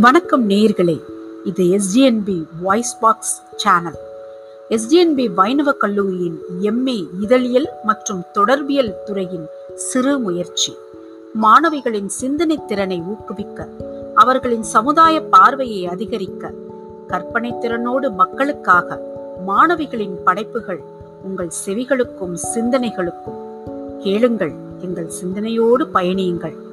வணக்கம் நேயர்களே. இது STNB voice box channel STNB வைணவ கல்லூரியின் எம்ஏ இதழியல் மற்றும் தொடர்பியல் துறையின் சிறு முயற்சி. மாணவிகளின் சிந்தனை திறனை ஊக்குவிக்க அவர்களின் சமுதாய பார்வையை அதிகரிக்க கற்பனை திறனோடு மக்களுக்காக மாணவிகளின் படைப்புகள் உங்கள் செவிகளுக்கும் சிந்தனைகளுக்கும். கேளுங்கள் எங்கள் சிந்தனையோடு பயணியுங்கள்.